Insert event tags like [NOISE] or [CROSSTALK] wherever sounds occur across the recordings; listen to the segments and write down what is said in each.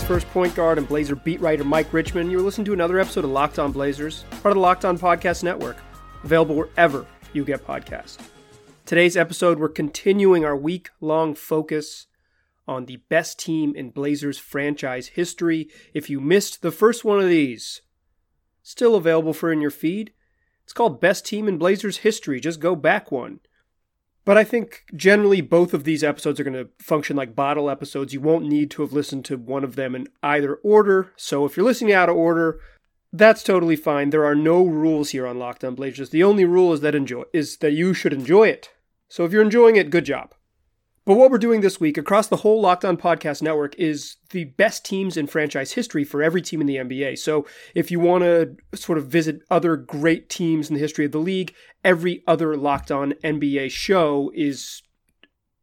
First point guard and Blazer beat writer Mike Richman. You're listening to another episode of Locked On Blazers, part of the Locked On Podcast Network, available wherever you get podcasts. Today's episode, we're continuing our week long focus on the best team in Blazers franchise history. If you missed the first one of these, still available for in your feed. It's called Best Team in Blazers History. Just go back one. But I think generally both of these episodes are going to function like bottle episodes. You won't need to have listened to one of them in either order. So if you're listening out of order, that's totally fine. There are no rules here on Locked On Blazers. The only rule is that enjoy is that you should enjoy it. So if you're enjoying it, good job. But what we're doing this week across the whole Locked On Podcast Network is the best teams in franchise history for every team in the NBA. So if you want to sort of visit other great teams in the history of the league, every other Locked On NBA show is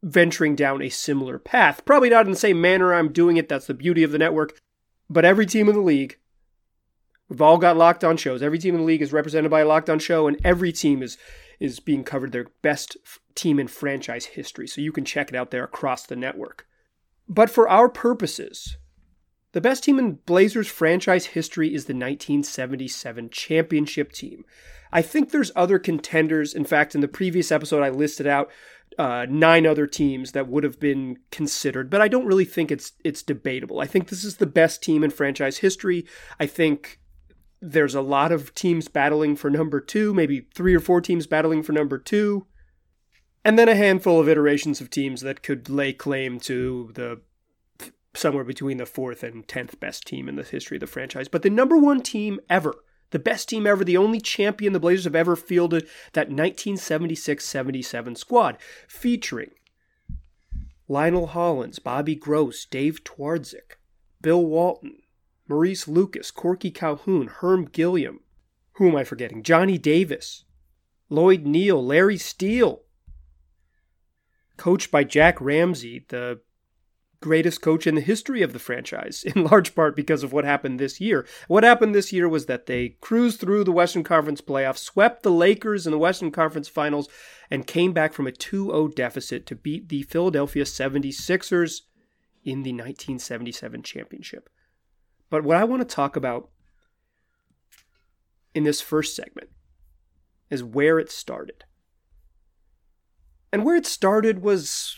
venturing down a similar path. Probably not in the same manner I'm doing it. That's the beauty of the network. But every team in the league, we've all got Locked On shows. Every team in the league is represented by a Locked On show, and every team is is being covered their best team in franchise history. So you can check it out there across the network. But for our purposes, the best team in Blazers franchise history is the 1977 championship team. I think there's other contenders. In fact, in the previous episode, I listed out uh, nine other teams that would have been considered, but I don't really think it's it's debatable. I think this is the best team in franchise history. I think there's a lot of teams battling for number two, maybe three or four teams battling for number two, and then a handful of iterations of teams that could lay claim to the somewhere between the fourth and tenth best team in the history of the franchise. But the number one team ever, the best team ever, the only champion the Blazers have ever fielded, that 1976 77 squad, featuring Lionel Hollins, Bobby Gross, Dave Twardzik, Bill Walton, Maurice Lucas, Corky Calhoun, Herm Gilliam. Who am I forgetting? Johnny Davis, Lloyd Neal, Larry Steele. Coached by Jack Ramsay, the greatest coach in the history of the franchise, [LAUGHS] in large part because of what happened this year. What happened this year was that they cruised through the Western Conference playoffs, swept the Lakers in the Western Conference finals, and came back from a 2 0 deficit to beat the Philadelphia 76ers in the 1977 championship. But what I want to talk about in this first segment is where it started. And where it started was,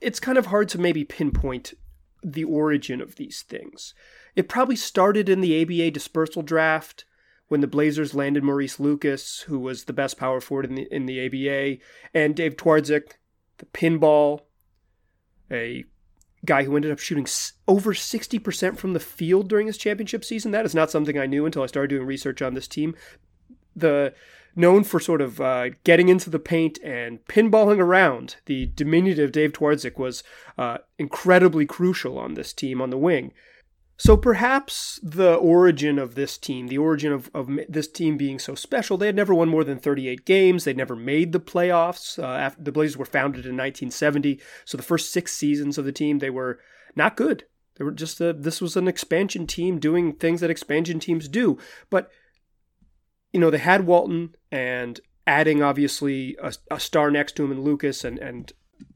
it's kind of hard to maybe pinpoint the origin of these things. It probably started in the ABA dispersal draft when the Blazers landed Maurice Lucas, who was the best power forward in the, in the ABA, and Dave Twardzik, the pinball, a guy who ended up shooting over 60% from the field during his championship season. That is not something I knew until I started doing research on this team. The known for sort of uh, getting into the paint and pinballing around, the diminutive Dave Twardzik was uh, incredibly crucial on this team on the wing. So perhaps the origin of this team, the origin of, of this team being so special, they had never won more than 38 games. They'd never made the playoffs. Uh, after the Blazers were founded in 1970, so the first six seasons of the team they were not good. They were just a, this was an expansion team doing things that expansion teams do. But you know they had Walton and adding obviously a, a star next to him in Lucas and and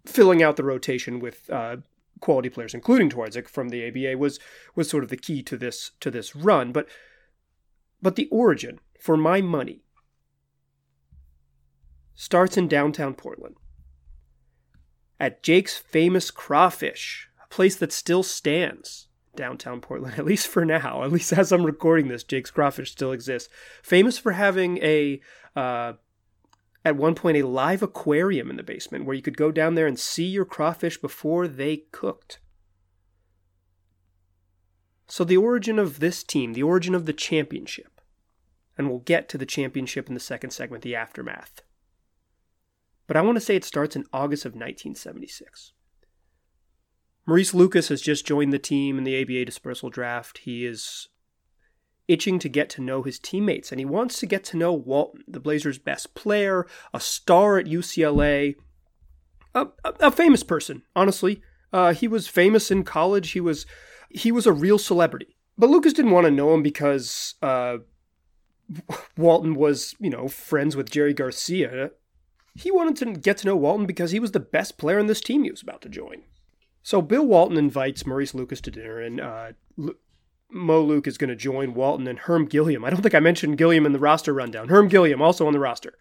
filling out the rotation with uh, quality players, including Twardzik from the ABA, was was sort of the key to this to this run. But but the origin, for my money, starts in downtown Portland. At Jake's famous crawfish, a place that still stands downtown Portland, [LAUGHS] at least for now. At least as I'm recording this, Jake's Crawfish still exists. Famous for having a uh, at one point a live aquarium in the basement where you could go down there and see your crawfish before they cooked. So, the origin of this team, the origin of the championship, and we'll get to the championship in the second segment, the aftermath. But I want to say it starts in August of 1976. Maurice Lucas has just joined the team in the ABA dispersal draft. He is itching to get to know his teammates, and he wants to get to know Walton, the Blazers' best player, a star at UCLA, a, a, a famous person. Honestly, uh, he was famous in college. He was he was a real celebrity. But Lucas didn't want to know him because uh, [LAUGHS] Walton was, you know, friends with Jerry Garcia. He wanted to get to know Walton because he was the best player in this team he was about to join. So Bill Walton invites Maurice Lucas to dinner, and uh, Mo Luke is going to join Walton and Herm Gilliam. I don't think I mentioned Gilliam in the roster rundown. Herm Gilliam also on the roster.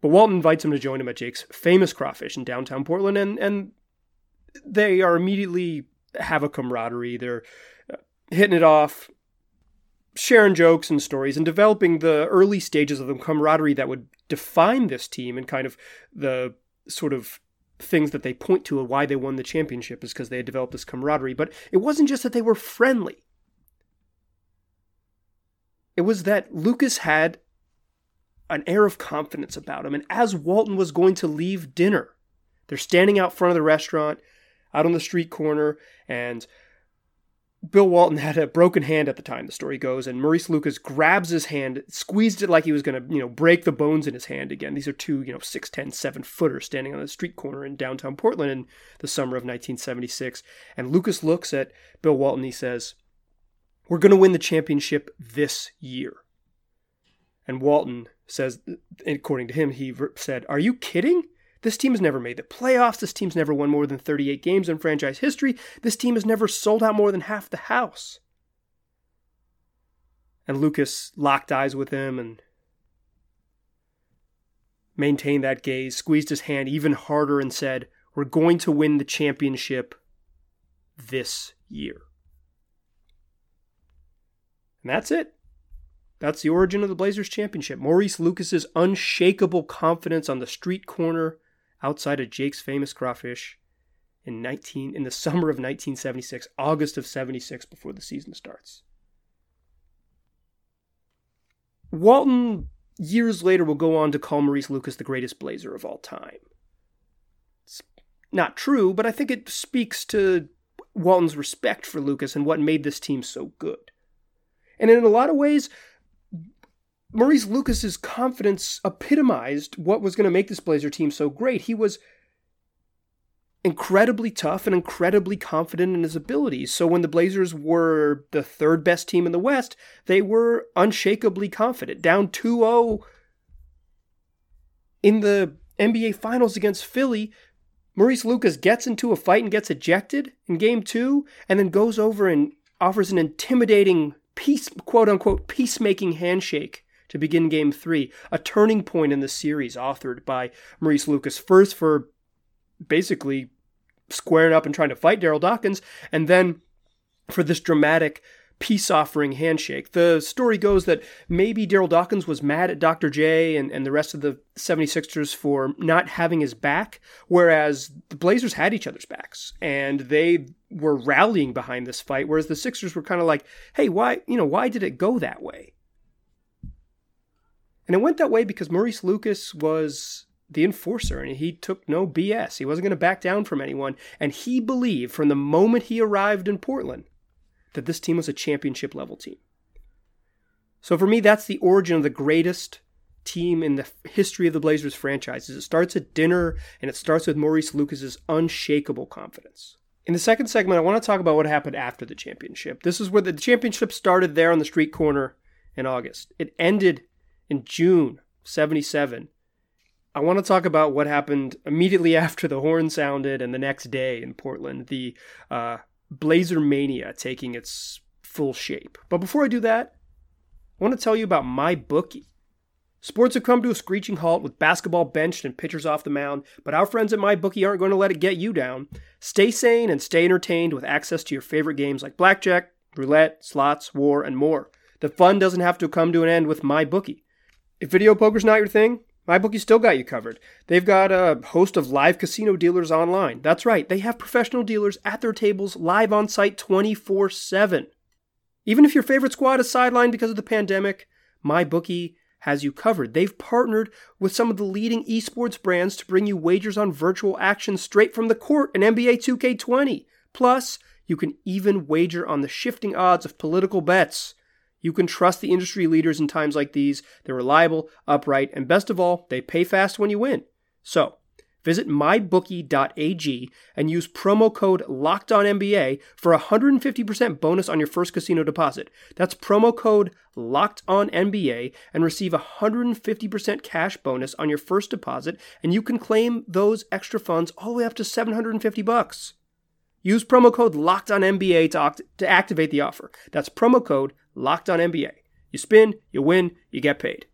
But Walton invites him to join him at Jake's famous crawfish in downtown Portland, and and they are immediately have a camaraderie. They're uh, hitting it off, sharing jokes and stories, and developing the early stages of the camaraderie that would define this team and kind of the sort of things that they point to and why they won the championship is because they had developed this camaraderie. But it wasn't just that they were friendly. It was that Lucas had an air of confidence about him. And as Walton was going to leave dinner, they're standing out front of the restaurant, out on the street corner, and Bill Walton had a broken hand at the time, the story goes, and Maurice Lucas grabs his hand, squeezed it like he was going to, you know, break the bones in his hand again. These are two, you know, 6'10, 7 footers standing on the street corner in downtown Portland in the summer of 1976. And Lucas looks at Bill Walton, he says, We're going to win the championship this year. And Walton says, according to him, he said, Are you kidding? This team has never made the playoffs. This team's never won more than 38 games in franchise history. This team has never sold out more than half the house. And Lucas locked eyes with him and maintained that gaze, squeezed his hand even harder, and said, We're going to win the championship this year. And that's it. That's the origin of the Blazers championship. Maurice Lucas's unshakable confidence on the street corner outside of Jake's famous crawfish in 19 in the [LAUGHS] summer of 1976, August of 76 before the season starts. Walton years later will go on to call Maurice Lucas the greatest blazer of all time. It's not true, but I think it speaks to Walton's respect for Lucas and what made this team so good. And in a lot of ways, Maurice Lucas's confidence epitomized what was going to make this Blazer team so great. He was incredibly tough and incredibly confident in his abilities. So when the Blazers were the third best team in the West, they were unshakably confident. Down 2-0 in the NBA Finals against Philly, Maurice Lucas gets into a fight and gets ejected in game 2 and then goes over and offers an intimidating peace quote unquote peacemaking handshake to begin game three, a turning point in the series authored by Maurice Lucas, first for basically squaring up and trying to fight Darryl Dawkins, and then for this dramatic peace offering handshake. The story goes that maybe Darryl Dawkins was mad at Dr. J and, and the rest of the 76ers for not having his back, whereas the Blazers had each other's backs and they were rallying behind this fight, whereas the Sixers were kind of like, hey, why, you know, why did it go that way? And it went that way because Maurice Lucas was the enforcer and he took no BS. He wasn't going to back down from anyone. And he believed from the moment he arrived in Portland that this team was a championship level team. So for me, that's the origin of the greatest team in the history of the Blazers franchises. It starts at dinner and it starts with Maurice Lucas's unshakable confidence. In the second segment, I want to talk about what happened after the championship. This is where the championship started there on the street corner in August. It ended in June 77. I want to talk about what happened immediately [LAUGHS] after the horn sounded and the next day in Portland, the uh, Blazer Mania taking its full shape. But before I do that, I want to tell you about MyBookie. Sports have come to a screeching halt with basketball benched and pitchers off the mound, but our friends at MyBookie aren't going to let it get you down. Stay sane and stay entertained with access to your favorite games like blackjack, roulette, slots, war, and more. The fun doesn't have to come to an end with MyBookie. If video poker's not your thing, MyBookie still got you covered. They've got a host of live casino dealers online. That's right, they have professional dealers at their tables live on site 24 7. Even if your favorite squad is sidelined because of the pandemic, MyBookie has you covered. They've partnered with some of the leading esports brands to bring you wagers on virtual action straight from the court in NBA 2K20. Plus, you can even wager on the shifting odds of political bets. You can trust the industry leaders in times like these. They're reliable, upright, and best of all, they pay fast when you win. So, Visit mybookie.ag and use promo code LOCKEDONNBA for 150% bonus on your first casino deposit. That's promo code LOCKEDONNBA and receive 150% cash bonus on your first deposit and you can claim those extra funds all the way up to 750 bucks. Use promo code LOCKEDONNBA to, oct- to activate the offer. That's promo code LOCKEDONNBA. You spin, you win, you get paid.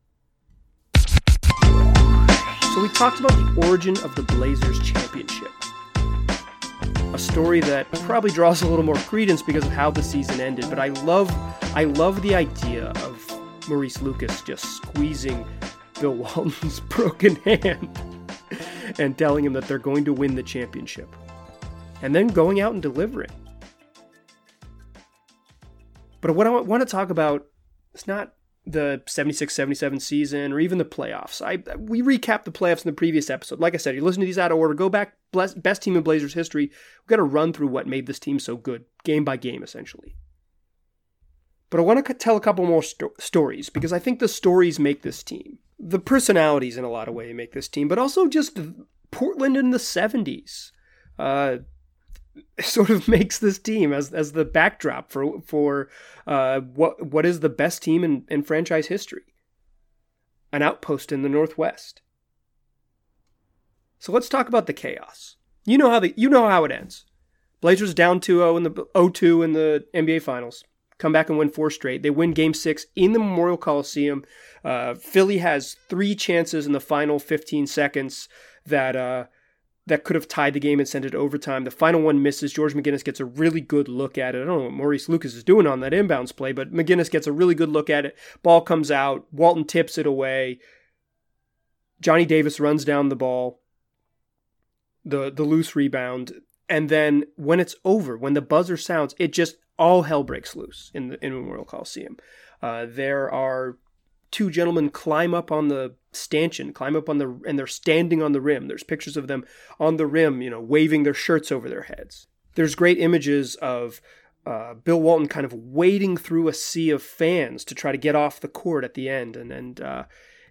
So we talked about the origin of the Blazers championship. A story that probably draws a little more credence because of how the season ended, but I love I love the idea of Maurice Lucas just squeezing Bill [LAUGHS] Walton's broken hand and telling him that they're going to win the championship. And then going out and delivering. But what I want to talk about is not the 76-77 season or even the playoffs. I we recapped the playoffs in the previous episode. Like I said, you listen to these out of order. Go back best team in Blazers history. We've got to run through what made this team so good, game by game, essentially. But I want to tell a couple more sto- stories because I think the stories make this team. The personalities, in a lot of ways, make this team, but also just Portland in the 70s. Uh, [LAUGHS] sort of makes this team as as the backdrop for for uh, what what is the best team in, in franchise history, an outpost in the Northwest. So let's talk about the chaos. You know how the you know how it ends. Blazers down 2-0 in the 0-2 in the NBA Finals. Come back and win four straight. They win Game Six in the Memorial Coliseum. Uh, Philly has three chances in the final 15 seconds that uh, that could have tied the game and sent it overtime. The final one misses. George McGinnis gets a really good look at it. I don't know what Maurice Lucas is doing on that inbounds play, but McGinnis gets a really good look at it. Ball comes out. Walton tips it away. Johnny Davis runs down the ball, the the loose rebound, and then when it's over, when the buzzer sounds, it just all hell breaks loose in the in Memorial Coliseum. Uh, there are two gentlemen climb up on the stanchion, climb up on the, and they're standing on the rim. There's pictures of them on the rim, you know, waving their shirts over their heads. There's great images of uh, Bill Walton kind of wading through a sea of fans to try to get off the court at the end, and and uh,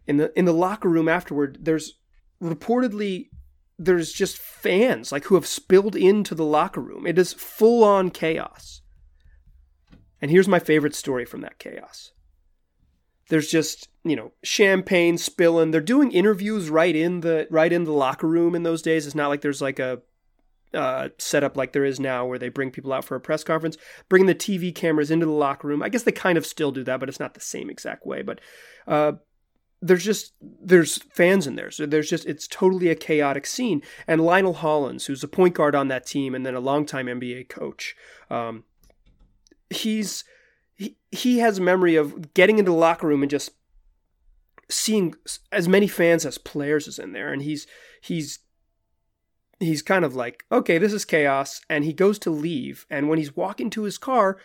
in the in the locker room afterward, there's reportedly there's just fans like who have spilled into the locker room. It is full on chaos. And here's my favorite story from that chaos. There's just you know champagne spilling. They're doing interviews right in the right in the locker room in those days. It's not like there's like a uh, setup like there is now where they bring people out for a press conference, bringing the TV cameras into the locker room. I guess they kind of still do that, but it's not the same exact way. But uh, there's just there's fans in there, so there's just it's totally a chaotic scene. And Lionel Hollins, who's a point guard on that team and then a longtime NBA coach, um, he's he, he has a memory of getting into the locker room and just seeing as many fans as players is in there and he's he's he's kind of like okay this is chaos and he goes to leave and when he's walking to his car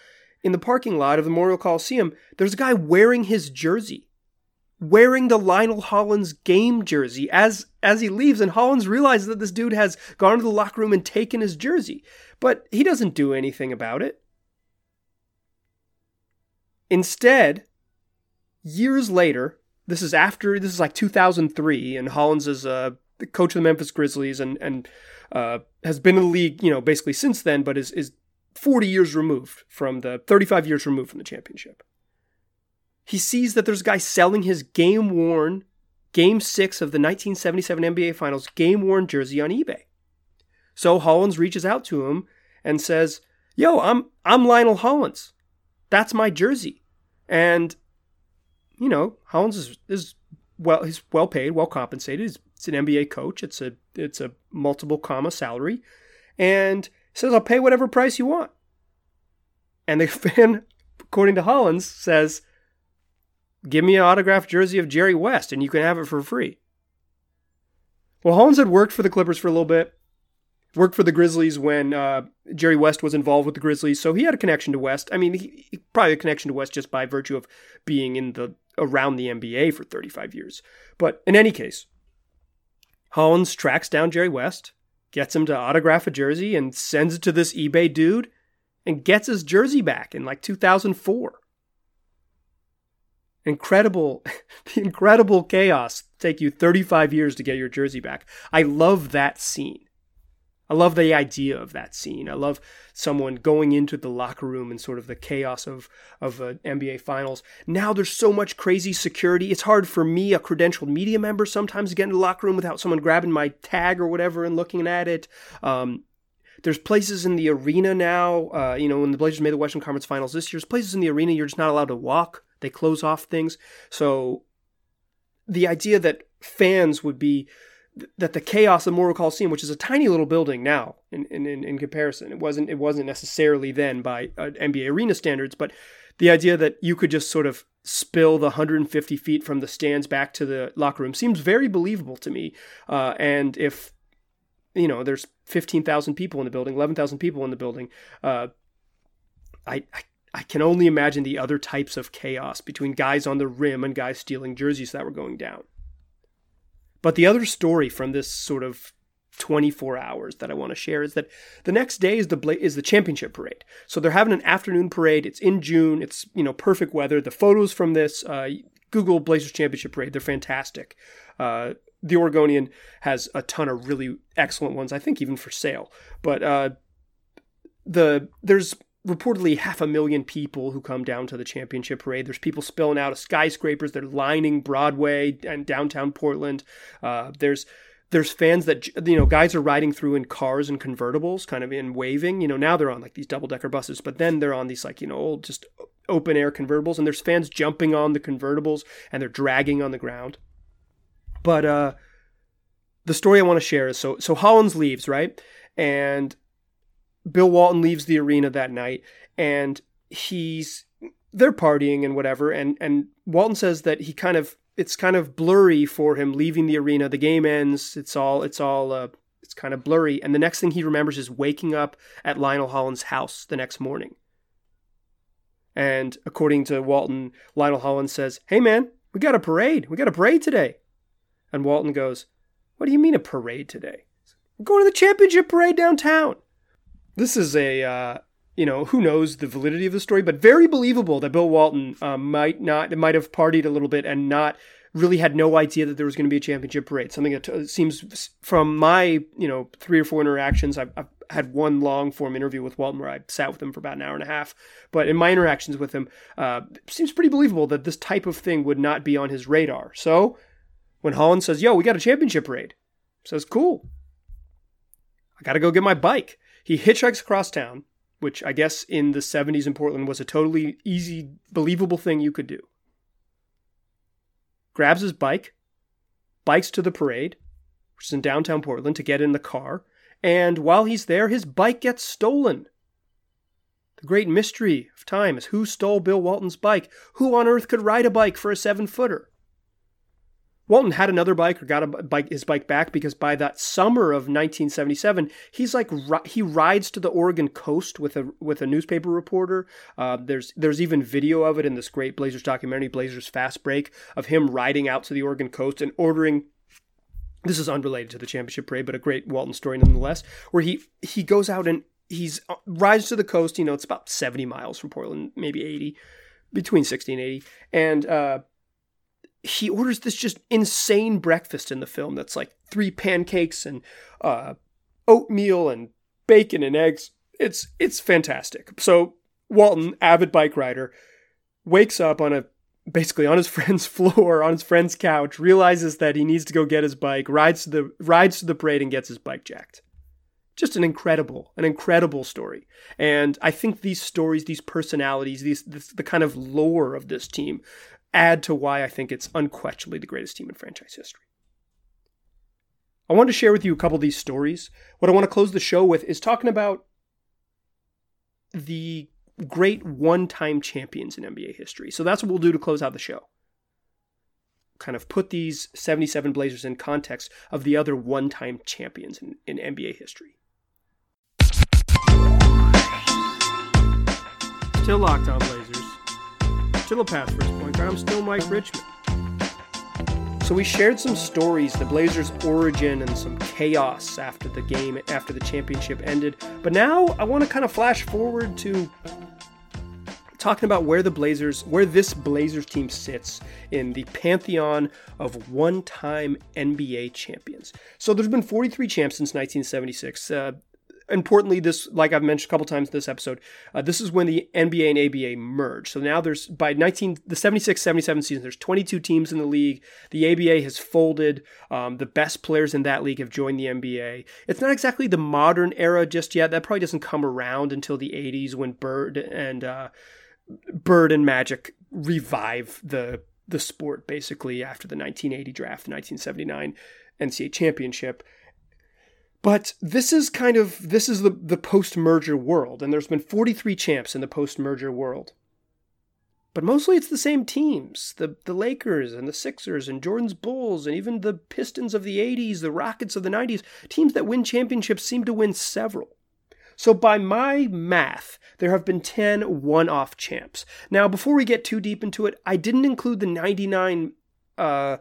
in the parking lot of the Memorial Coliseum there's a guy wearing his jersey wearing the Lionel Hollins game jersey. As as he leaves and Hollins realizes that this dude has gone to the locker room and taken his jersey but he doesn't do anything about it. Instead, years later, this is after this is like 2003, and Hollins is uh, the coach of the Memphis Grizzlies and and uh, has been in the league, you know, basically since then, but is is 40 years removed from the 35 years removed from the championship. He sees that there's a guy selling his game worn Game Six of the 1977 NBA Finals game worn jersey on eBay. So Hollins reaches out to him and says, "Yo, I'm I'm Lionel Hollins. That's my jersey. And, you know, Hollins is, is well, he's well paid, well compensated. He's, it's an NBA coach. It's a it's a multiple comma salary, and says I'll pay whatever price you want. And the [LAUGHS] fan, according to Hollins, says, "Give me an autographed jersey of Jerry West, and you can have it for free." Well, Hollins had worked for the Clippers for a little bit worked for the Grizzlies when uh, Jerry West was involved with the Grizzlies, so he had a connection to West. I mean, he, he, probably a connection to West just by virtue of being in the around the NBA for 35 years. But in any case, Hollins tracks down Jerry West, gets him to autograph a jersey, and sends it to this eBay dude, and gets his jersey back in like 2004. incredible, [LAUGHS] the incredible chaos take you 35 years to get your jersey back. I love that scene. I love the idea of that scene. I love someone going into the locker room and sort of the chaos of of uh, NBA finals. Now there's so much crazy security. It's hard for me, a credentialed media member, sometimes to get into the locker room without someone grabbing my tag or whatever and looking at it. Um, there's places in the arena now. Uh, you know, when the Blazers made the Western Conference Finals this year, there's places in the arena you're just not allowed to walk. They close off things. So the idea that fans would be that the chaos of Memorial Coliseum, which is a tiny little building now in, in, in comparison, it wasn't it wasn't necessarily then by uh, NBA arena standards, but the idea that you could just sort of spill the 150 feet from the stands back to the locker room seems very believable to me. Uh, and if you know there's 15,000 people in the building, 11,000 people in the building, uh, I, I I can only imagine the other types of chaos between guys on the rim and guys stealing jerseys that were going down. But the other story from this sort of 24 hours that I want to share is that the next day is the is the championship parade. So they're having an afternoon parade. It's in June. It's you know perfect weather. The photos from this uh, Google Blazers championship parade. They're fantastic. Uh, the Oregonian has a ton of really excellent ones. I think even for sale. But uh, the there's reportedly half a million people who come down to the championship parade. There's people spilling out of skyscrapers. They're lining Broadway and downtown Portland. Uh, there's there's fans that you know guys are riding through in cars and convertibles, kind of in waving. You know now they're on like these double decker buses, but then they're on these like you know old just open air convertibles, and there's fans jumping on the convertibles and they're dragging on the ground. But uh, the story I want to share is so so Hollins leaves right, and Bill Walton leaves the arena that night and he's they're partying and whatever and and Walton says that he kind of it's kind of blurry for him leaving the arena. The game ends it's all it's all uh, it's kind of blurry and the next thing he remembers is waking up at Lionel Hollins' house the next morning. And according to Walton Lionel Hollins says hey man we got a parade. We got a parade today. And Walton goes what do you mean a parade today? We're going to the championship parade downtown this is a uh, you know who knows the validity of the story, but very believable that Bill Walton uh, might not might have partied a little bit and not really had no idea that there was going to be a championship parade. Something that t- seems from my you know three or four interactions, I've, I've had one long form interview with Walton where I sat with him for about an hour and a half. But in my interactions with him, uh, seems pretty believable that this type of thing would not be on his radar. So when Hollins says, "Yo, we got a championship parade," says, "Cool." I got to go get my bike. He hitchhikes across town, which I guess in the 70s in Portland was a totally easy, believable thing you could do. Grabs his bike, bikes to the parade, which is in downtown Portland, to get in the car, and while he's there, his bike gets stolen. The great mystery of time is who stole Bill Walton's bike? Who on earth could ride a bike for a seven footer? Walton had another bike or got a bike his bike back because by that summer of 1977 he's like he rides to the Oregon coast with a with a newspaper reporter. Uh, there's there's even video of it in this great Blazers documentary Blazers Fast Break of him riding out to the Oregon coast and ordering this is unrelated to the championship parade, but a great Walton story nonetheless, where he he goes out and he's uh, rides to the coast. You know, it's about seventy miles from Portland, maybe eighty, between sixty and eighty, and uh, he orders this just insane breakfast in the film that's like three pancakes and uh, oatmeal and bacon and eggs. It's it's fantastic. So Walton, avid bike rider, wakes up on a basically on his [LAUGHS] friend's floor, on his friend's couch, realizes that he needs to go get his bike, rides to the rides to the parade and gets his bike jacked. Just an incredible, an incredible story. And I think these stories, these personalities, these this, the kind of lore of this team add to why I think it's unquestionably the greatest team in franchise history. I wanted to share with you a couple of these stories. What I want to close the show with is talking about the great one time champions in NBA history. So that's what we'll do to close out the show. Kind of put these 77 Blazers in context of the other one time champions in, in NBA history. Still locked on Blazers still a pass first point guard. I'm still Mike Richman. So we shared some stories, the Blazers' origin and some chaos after the game, after the championship ended. But now I want to kind of flash forward to talking about where the Blazers, where this Blazers team sits in the pantheon of one-time NBA champions. So there's been 43 champs since 1976. Uh, importantly, this, like I've mentioned a couple times in this episode, uh, this is when the NBA and ABA merged. So now there's by 19 the 76 77 season, there's 22 teams in the league. The ABA has folded. Um, the best players in that league have joined the NBA. It's not exactly the modern era just yet. That probably doesn't come around until the 80s when Bird and uh, Bird and Magic revive the the sport basically after the 1980 draft, the 1979 NCAA championship. But this is kind of this is the the post-merger world, and there's been 43 champs in the post-merger world. But mostly it's the same teams. The the Lakers and the Sixers and Jordan's Bulls and even the Pistons of the 80s, the Rockets of the 90s, teams that win championships seem to win several. So by my math, there have been 10 one-off champs. Now, before we get too deep into it, I didn't include the 99 uh,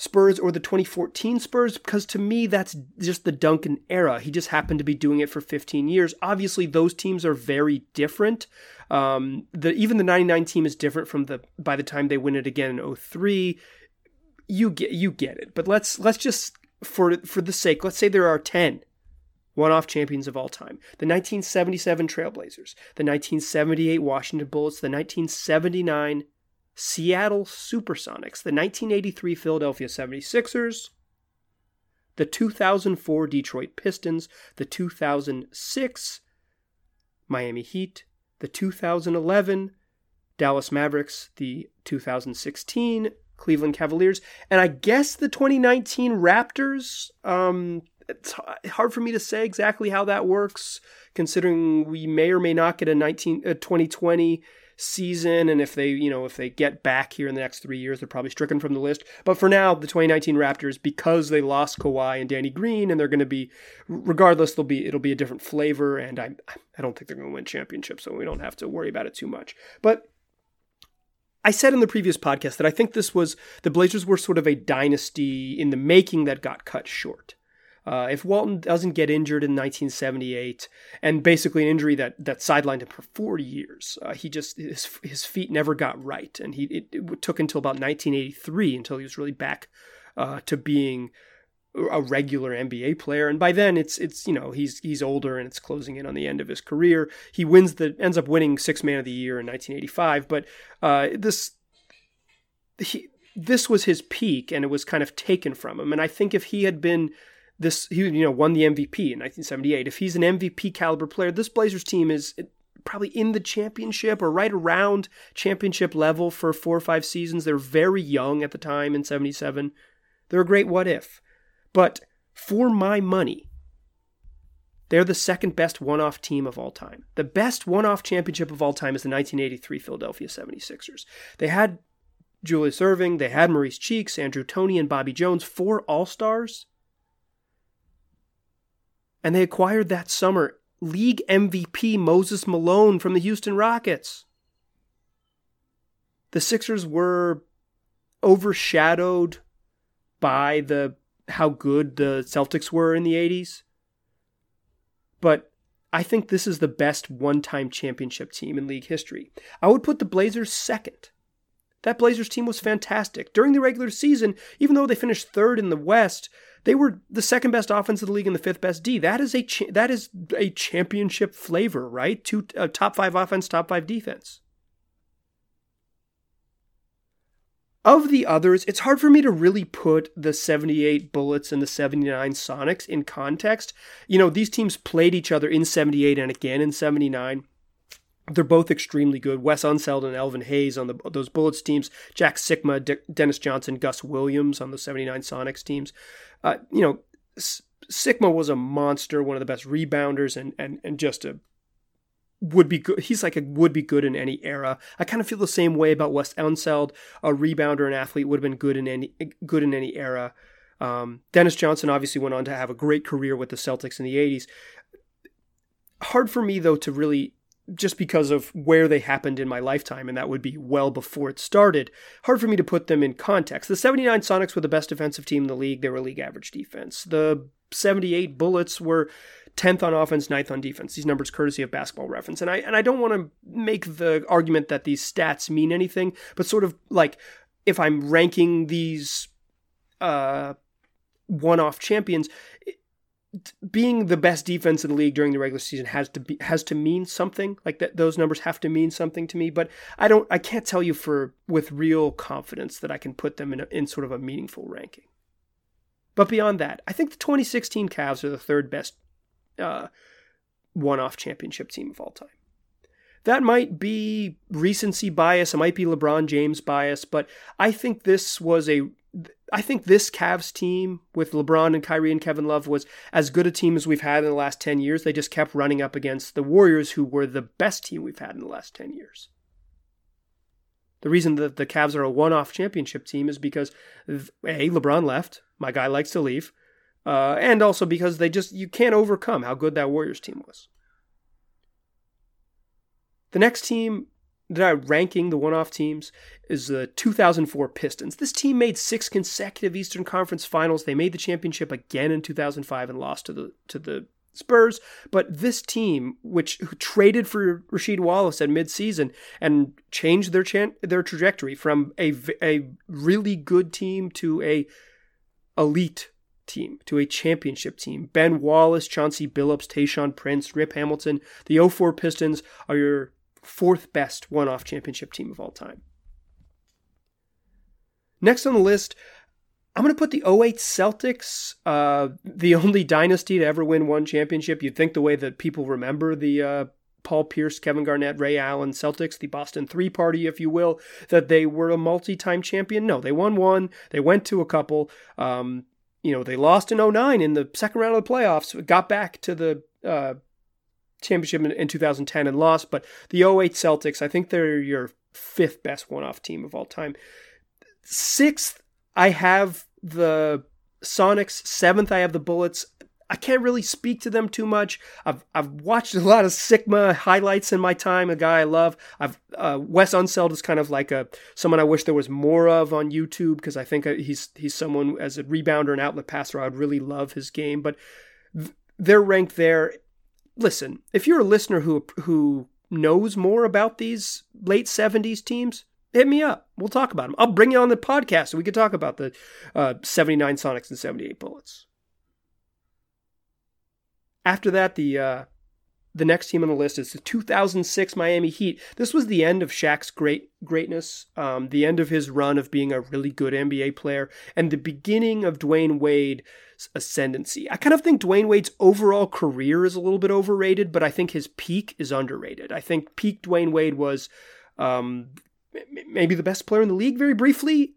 Spurs or the 2014 Spurs because to me that's just the Duncan era. He just happened to be doing it for 15 years. Obviously, those teams are very different. Um, the even the 99 team is different from the by the time they win it again in 03. You get you get it. But let's let's just for for the sake, let's say there are 10 one-off champions of all time. The 1977 Trailblazers, the 1978 Washington Bullets, the 1979 Seattle Supersonics, the 1983 Philadelphia 76ers, the 2004 Detroit Pistons, the 2006 Miami Heat, the 2011 Dallas Mavericks, the 2016 Cleveland Cavaliers, and I guess the 2019 Raptors. Um, it's hard for me to say exactly how that works, considering we may or may not get a 19 a 2020 season and if they you know if they get back here in the next three years they're probably stricken from the list but for now the 2019 raptors because they lost Kawhi and danny green and they're going to be regardless they'll be it'll be a different flavor and i i don't think they're going to win championships so we don't have to worry about it too much but I said in the previous podcast that I think this was the Blazers were sort of a dynasty in the making that got cut short. Uh, if Walton doesn't get injured in 1978, and basically an injury that that sidelined him for 40 years, uh, he just his his feet never got right, and he it, it took until about 1983 until he was really back uh, to being a regular NBA player. And by then, it's it's you know he's he's older and it's closing in on the end of his career. He wins the ends up winning Six Man of the Year in 1985, but uh, this he this was his peak, and it was kind of taken from him. And I think if he had been this he you know won the MVP in 1978. If he's an MVP caliber player, this Blazers team is probably in the championship or right around championship level for four or five seasons. They're very young at the time in 77. They're a great what if. But for my money, they're the second best one off team of all time. The best one off championship of all time is the 1983 Philadelphia 76ers. They had Julius Erving, they had Maurice Cheeks, Andrew Toney, and Bobby Jones, four All Stars and they acquired that summer league MVP Moses Malone from the Houston Rockets. The Sixers were overshadowed by the how good the Celtics were in the 80s. But I think this is the best one-time championship team in league history. I would put the Blazers second. That Blazers team was fantastic. During the regular season, even though they finished third in the West, they were the second best offense of the league and the fifth best D. That is a cha- that is a championship flavor, right? Two uh, top five offense, top five defense. Of the others, it's hard for me to really put the 78 Bullets and the 79 Sonics in context. You know, these teams played each other in 78 and again in 79. They're both extremely good. Wes Unseld and Elvin Hayes on the, those Bullets teams. Jack Sikma, De- Dennis Johnson, Gus Williams on the 79 Sonics teams. Uh, you know, S- Sikma was a monster, one of the best rebounders, and and and just a would be good. He's like a would be good in any era. I kind of feel the same way about Wes Unseld, a rebounder and athlete would have been good in any good in any era. Um, Dennis Johnson obviously went on to have a great career with the Celtics in the 80s. Hard for me though to really just because of where they happened in my lifetime, and that would be well before it started. Hard for me to put them in context. The 79 Sonics were the best defensive team in the league. They were league average defense. The 78 Bullets were 10th on offense, 9th on defense. These numbers courtesy of basketball reference. And I and I don't want to make the argument that these stats mean anything, but sort of like if I'm ranking these uh, one-off champions, being the best defense in the league during the regular season has to be has to mean something. Like that those numbers have to mean something to me but i don't i can't tell you for with real confidence that i can put them in, a, in sort of a meaningful ranking. But beyond that i think the 2016 Cavs are the third best uh, one-off championship team of all time. That might be recency bias it might be lebron james bias but i think this was a I think this Cavs team with LeBron and Kyrie and Kevin Love was as good a team as we've had in the last 10 years. They just kept running up against the Warriors, who were the best team we've had in the last 10 years. The reason that the Cavs are a one off championship team is because, A, LeBron left. My guy likes to leave. Uh, and also because they just, you can't overcome how good that Warriors team was. The next team that I'm ranking the one-off teams is the 2004 Pistons. This team made six consecutive Eastern Conference Finals. They made the championship again in 2005 and lost to the to the Spurs. But this team, which traded for Rasheed Wallace at midseason and changed their chan- their trajectory from a a really good team to a elite team to a championship team. Ben Wallace, Chauncey Billups, Tayshaun Prince, Rip Hamilton. The 04 Pistons are your fourth best one off championship team of all time. Next on the list, I'm going to put the 08 Celtics, uh, the [LAUGHS] only dynasty to ever win one championship. You'd think the way that people remember the uh, Paul Pierce, Kevin Garnett, Ray Allen Celtics, the Boston Three Party, if you will, that they were a multi time champion. No, they won one, they went to a couple. Um, you know, they lost in 09 in the second round of the playoffs, got back to the uh, championship in, in 2010 and lost, but the 08 Celtics, I think they're your fifth best one off team of all time. Sixth, I have the Sonics. Seventh, I have the Bullets. I can't really speak to them too much. I've I've watched a lot of Sikma highlights in my time. A guy I love. I've uh, Wes Unseld is kind of like a someone I wish there was more of on YouTube because I think uh, he's he's someone as a rebounder and outlet passer I would really love his game. But they're ranked there listen, if you're a listener who who knows more about these late 70s teams, hit me up. We'll talk about them. I'll bring you on the podcast so we can talk about the uh, 79 Sonics and 78 Bullets. After that, the uh, the next team on the list is the 2006 Miami Heat. This was the end of Shaq's great greatness, um, the end of his run of being a really good NBA player, and the beginning of Dwyane Wade's ascendancy. I kind of think Dwyane Wade's overall career is a little bit overrated, but I think his peak is underrated. I think peak Dwyane Wade was um, maybe the best player in the league very briefly.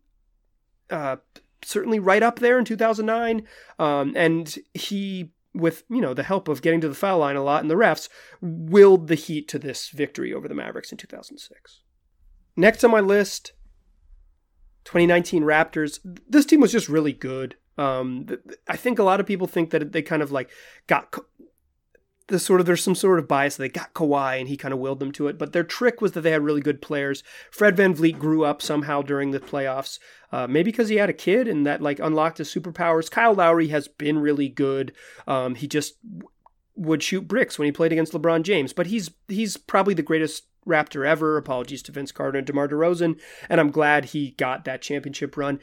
Uh, certainly right up there in 2009. Um, and he with you know the help of getting to the foul line a lot and the refs, willed the Heat to this victory over the Mavericks in 2006. Next on my list, 2019 Raptors. This team was just really good. Um, I think a lot of people think that they kind of like got the sort of there's some sort of bias. They got Kawhi and he kind of willed them to it. But their trick was that they had really good players. Fred VanVleet grew up somehow during the playoffs. Uh, maybe because he had a kid and that like unlocked his superpowers. Kyle Lowry has been really good. Um, he just would shoot bricks when he played against LeBron James. But he's he's probably the greatest Raptor ever. Apologies to Vince Carter and DeMar DeRozan. And I'm glad he got that championship run.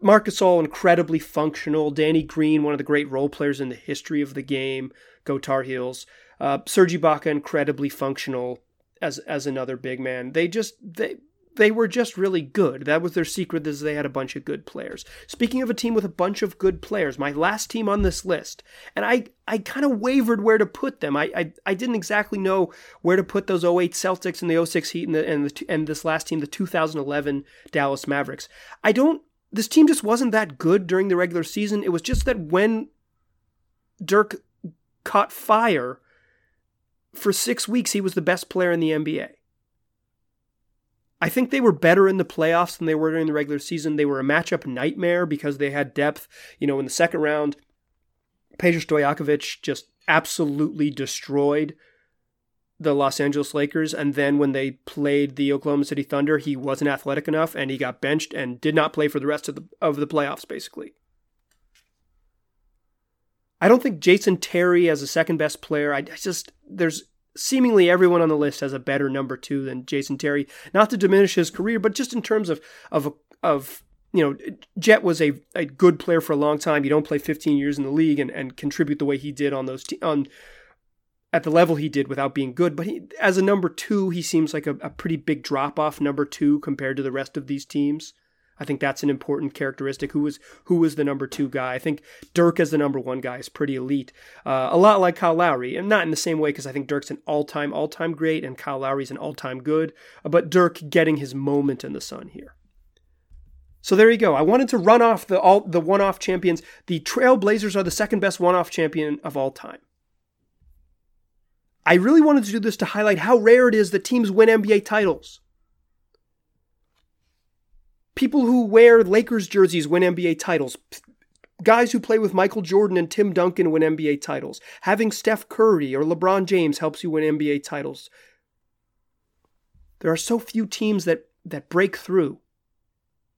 Marc Gasol incredibly functional. Danny Green, one of the great role players in the history of the game. Go Tar Heels. Uh, Serge incredibly functional as as another big man. They just they they were just really good. That was their secret is they had a bunch of good players. Speaking of a team with a bunch of good players, my last team on this list, and I, I kind of wavered where to put them. I, I, I didn't exactly know where to put those 08 Celtics and the 06 Heat and, the, and, the, and this last team, the 2011 Dallas Mavericks. I don't, this team just wasn't that good during the regular season. It was just that when Dirk caught fire for six weeks, he was the best player in the NBA. I think they were better in the playoffs than they were during the regular season. They were a matchup nightmare because they had depth. You know, in the second round, Peja Stojakovic just absolutely destroyed the Los Angeles Lakers. And then when they played the Oklahoma City Thunder, he wasn't athletic enough and he got benched and did not play for the rest of the of the playoffs, basically. I don't think Jason Terry as a second best player. I, I just there's seemingly everyone on the list has a better number two than Jason Terry. Not to diminish his career, but just in terms of of of you know, Jet was a, a good player for a long time. You don't play 15 years in the league and, and contribute the way he did on those te- on at the level he did without being good. But he, as a number two, he seems like a, a pretty big drop off number two compared to the rest of these teams. I think that's an important characteristic. Who was who was the number two guy? I think Dirk as the number one guy is pretty elite. Uh, a lot like Kyle Lowry, and not in the same way because I think Dirk's an all time all time great and Kyle Lowry's an all time good. But Dirk getting his moment in the sun here. So there you go. I wanted to run off the all the one-off champions. The Trailblazers are the second best one-off champion of all time. I really wanted to do this to highlight how rare it is that teams win NBA titles. People who wear Lakers jerseys win NBA titles. Guys who play with Michael Jordan and Tim Duncan win NBA titles. Having Steph Curry or LeBron James helps you win NBA titles. There are so few teams that, that break through.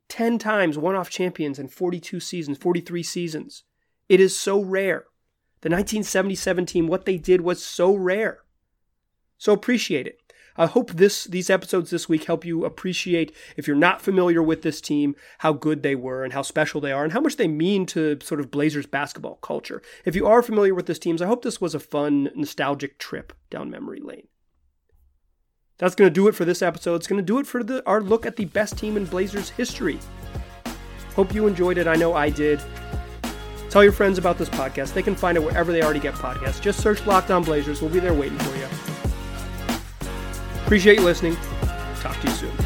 10 times one off champions in 42 seasons, 43 seasons. It is so rare. The 1977 team, what they did was so rare. So appreciate it. I hope this these episodes this week help you appreciate if you're not familiar with this team, how good they were and how special they are and how much they mean to sort of Blazers basketball culture. If you are familiar with this teams, I hope this was a fun nostalgic trip down memory lane. That's going to do it for this episode. It's going to do it for the, our look at the best team in Blazers history. Hope you enjoyed it. I know I did. Tell your friends about this podcast. They can find it wherever they already get podcasts. Just search Locked On Blazers. We'll be there waiting for you. Appreciate you listening. Talk to you soon.